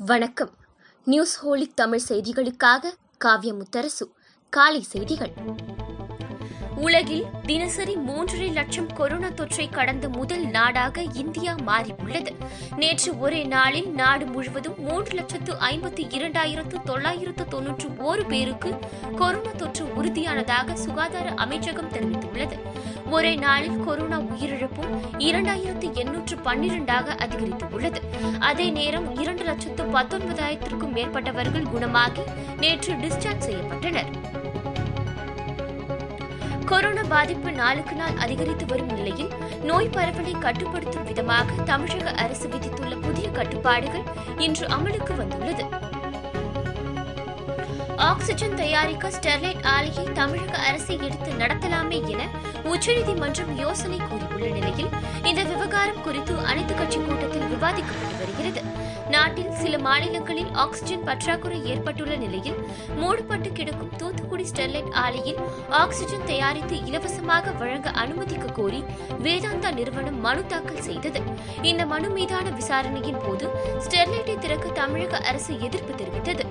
வணக்கம். News holic Tamil செய்திகளுக்காக காவிய முத்தரசு காலை செய்திகள். உலகில் தினசரி மூன்றரை லட்சம் கொரோனா தொற்றை கடந்த முதல் நாடாக இந்தியா மாறியுள்ளது. நேற்று ஒரே நாளில் நாடு முழுவதும் மூன்று லட்சத்து ஐம்பத்தி இரண்டாயிரத்து தொள்ளாயிரத்து தொன்னூற்று ஒரு பேருக்கு கொரோனா தொற்று உறுதியானதாக சுகாதார அமைச்சகம் தெரிவித்துள்ளது. ஒரே நாளில் கொரோனா உயிரிழப்பும் இரண்டாயிரத்து எண்ணூற்று பன்னிரண்டாக அதிகரித்துள்ளது. அதே நேரம் இரண்டு லட்சத்து பத்தொன்பதாயிரத்திற்கும் மேற்பட்டவர்கள் குணமாகி நேற்று டிஸ்சார்ஜ் செய்யப்பட்டனர். கொரோனா பாதிப்பு நாளுக்கு நாள் அதிகரித்து வரும் நிலையில் நோய் பரவலை கட்டுப்படுத்தும் விதமாக தமிழக அரசு விதித்துள்ள புதிய கட்டுப்பாடுகள் இன்று அமலுக்கு வந்துள்ளது. ஆக்ஸிஜன் தயாரிக்க ஸ்டெர்லைட் ஆலையை தமிழக அரசு எடுத்து நடத்தலாமே என உச்சநீதிமன்றம் யோசனை கூறியுள்ள நிலையில் இந்த விவகாரம் குறித்து அனைத்துக் கட்சி கூட்டத்தில் விவாதிக்கப்பட்டு வருகிறது. நாட்டில் சில மாநிலங்களில் ஆக்ஸிஜன் பற்றாக்குறை ஏற்பட்டுள்ள நிலையில் மூடப்பட்டு கிடக்கும் தூத்துக்குடி ஸ்டெர்லைட் ஆலையில் ஆக்ஸிஜன் தயாரித்து இலவசமாக வழங்க அனுமதிக்க கோரி வேதாந்தா நிறுவனம் மனு தாக்கல் செய்தது. இந்த மனு மீதான விசாரணையின் போது ஸ்டெர்லைட்டை திறக்க தமிழக அரசு எதிர்ப்பு தெரிவித்தது.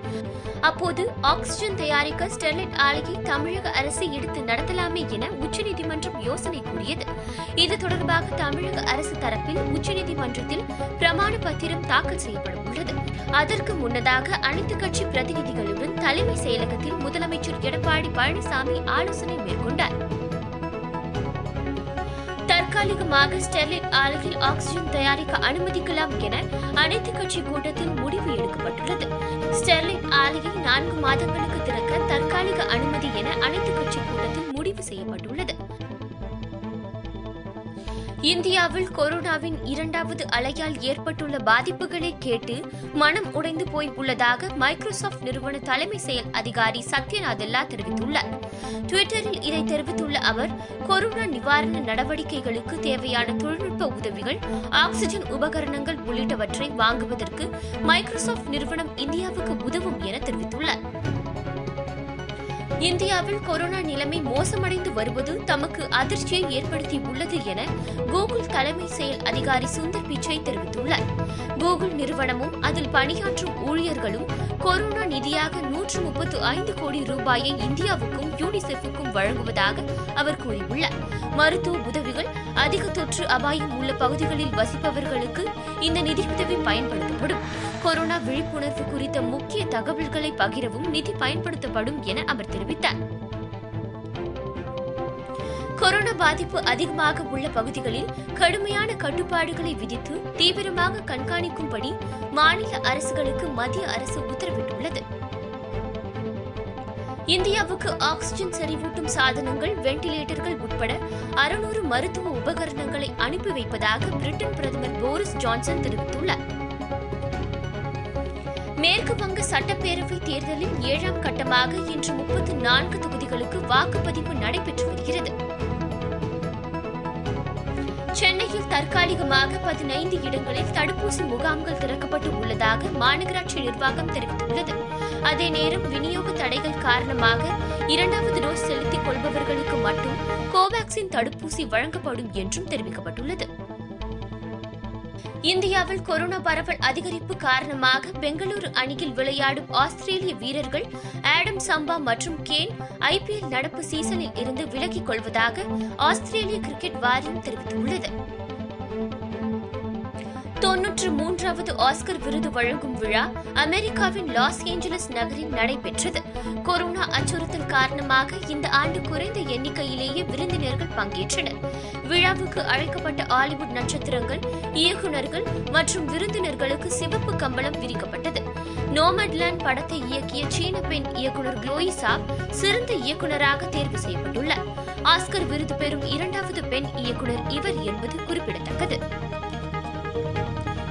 அப்போது ஆக்ஸிஜன் தயாரிக்க ஸ்டெர்லைட் ஆலையை தமிழக அரசு எடுத்து நடத்தலாமே என உச்சநீதிமன்றம் என்றும் யோசனை கூறியது இது தொடர்பாக தமிழக அரசு தரப்பில் உச்சநீதிமன்றத்தில் பிரமாண பத்திரம் தாக்கல் செய்யப்பட உள்ளது. அதற்கு முன்னதாக அனைத்து கட்சி பிரதிநிதிகளுடன் தலைமை செயலகத்தில் முதலமைச்சர் எடப்பாடி பழனிசாமி ஆலோசனை மேற்கொண்டார். தற்காலிகமாக ஸ்டெர்லைட் ஆலையில் ஆக்ஸிஜன் தயாரிக்க அனுமதிக்கலாம் என அனைத்து கட்சி கூட்டத்தில் முடிவு எடுக்கப்பட்டுள்ளது. ஸ்டெர்லைட் ஆலையை நான்கு மாதங்களுக்கு திறக்க தற்காலிக அனுமதி என அனைத்து கட்சி கூட்டத்தில் முடிவு செய்யப்பட்டுள்ளது. இந்தியாவில் கொரோனாவின் இரண்டாவது அலையால் ஏற்பட்டுள்ள பாதிப்புகளை கேட்டு மனம் உடைந்து போய் உள்ளதாக மைக்ரோசாப்ட் நிறுவன தலைமை செயல் அதிகாரி சத்யநாதல்லா தெரிவித்துள்ளார். டுவிட்டரில் இதை தெரிவித்துள்ள அவர் கொரோனா நிவாரண நடவடிக்கைகளுக்கு தேவையான தொழில்நுட்ப உதவிகள் ஆக்ஸிஜன் உபகரணங்கள் உள்ளிட்டவற்றை வாங்குவதற்கு மைக்ரோசாப்ட் நிறுவனம் இந்தியாவுக்கு உதவும் என தெரிவித்துள்ளார். இந்தியாவில் கொரோனா நிலைமை மோசமடைந்து வருவது தமக்கு அதிர்ச்சியை ஏற்படுத்தி உள்ளது என கூகுள் தலைமை செயல் அதிகாரி சுந்தர் பிச்சை தெரிவித்துள்ளார். கூகுள் நிறுவனமும் அதில் பணியாற்றும் ஊழியர்களும் கொரோனா நிதியாக நூற்று முப்பத்து ஐந்து கோடி ரூபாயை இந்தியாவுக்கும் யூனிசெஃபுக்கும் வழங்குவதாக அவர் கூறியுள்ளார். மருத்துவ உதவிகள் அதிக தொற்று அபாயம் உள்ள பகுதிகளில் வசிப்பவர்களுக்கு இந்த நிதியுதவி பயன்படுத்தப்படும். கொரோனா விழிப்புணர்வு குறித்த முக்கிய தகவல்களை பகிரவும் நிதி பயன்படுத்தப்படும் என அவர் தெரிவித்தார் தெரிவித்தார் கொரோனா பாதிப்பு அதிகமாக உள்ள பகுதிகளில் கடுமையான கட்டுப்பாடுகளை விதித்து தீவிரமாக கண்காணிக்கும்படி மாநில அரசுகளுக்கு மத்திய அரசு உத்தரவிட்டுள்ளது. இந்தியாவுக்கு ஆக்ஸிஜன் செறிவூட்டும் சாதனங்கள் வெண்டிலேட்டர்கள் உட்பட அறுநூறு மருத்துவ உபகரணங்களை அனுப்பி வைப்பதாக பிரிட்டன் பிரதமர் போரிஸ் ஜான்சன் தெரிவித்துள்ளார். மேற்கு வங்க சட்டப்பேரவை தேர்தலில் ஏழாம் கட்டமாக இன்று முப்பத்தி நான்கு தொகுதிகளுக்கு வாக்குப்பதிவு நடைபெற்று வருகிறது. சென்னையில் தற்காலிகமாக பதினைந்து இடங்களில் தடுப்பூசி முகாம்கள் திறக்கப்பட்டு உள்ளதாக மாநகராட்சி நிர்வாகம் தெரிவித்துள்ளது. அதே நேரம் விநியோக தடைகள் காரணமாக இரண்டாவது டோஸ் செலுத்திக் கொள்பவர்களுக்கு மட்டும் கோவாக்சின் தடுப்பூசி வழங்கப்படும் என்றும் தெரிவிக்கப்பட்டுள்ளது. இந்தியாவில் கொரோனா பரவல் அதிகரிப்பு காரணமாக பெங்களூரு அணியில் விளையாடும் ஆஸ்திரேலிய வீரர்கள் ஆடம் சம்பா மற்றும் கேன் ஐபிஎல் நடப்பு சீசனில் இருந்து விலகிக் கொள்வதாக ஆஸ்திரேலிய கிரிக்கெட் வாரியம் தெரிவித்துள்ளது. தொன்னூற்று மூன்றாவது ஆஸ்கர் விருது வழங்கும் விழா அமெரிக்காவின் லாஸ் ஏஞ்சலஸ் நகரில் நடைபெற்றது. கொரோனா அச்சுறுத்தல் காரணமாக இந்த ஆண்டு குறைந்த எண்ணிக்கையிலேயே விருந்தினர்கள் பங்கேற்றனர். விழாவுக்கு அழைக்கப்பட்ட ஆலிவுட் நட்சத்திரங்கள் இயக்குநர்கள் மற்றும் விருந்தினர்களுக்கு சிவப்பு கம்பளம் விரிக்கப்பட்டது. நோமட்லேண்ட் படத்தை இயக்கிய சீன பெண் இயக்குனர் குளோயி சாப் சிறந்த இயக்குநராக தேர்வு செய்யப்பட்டுள்ளார். ஆஸ்கர் விருது பெறும் இரண்டாவது பெண் இயக்குனர் இவர் என்பது குறிப்பிடத்தக்கது.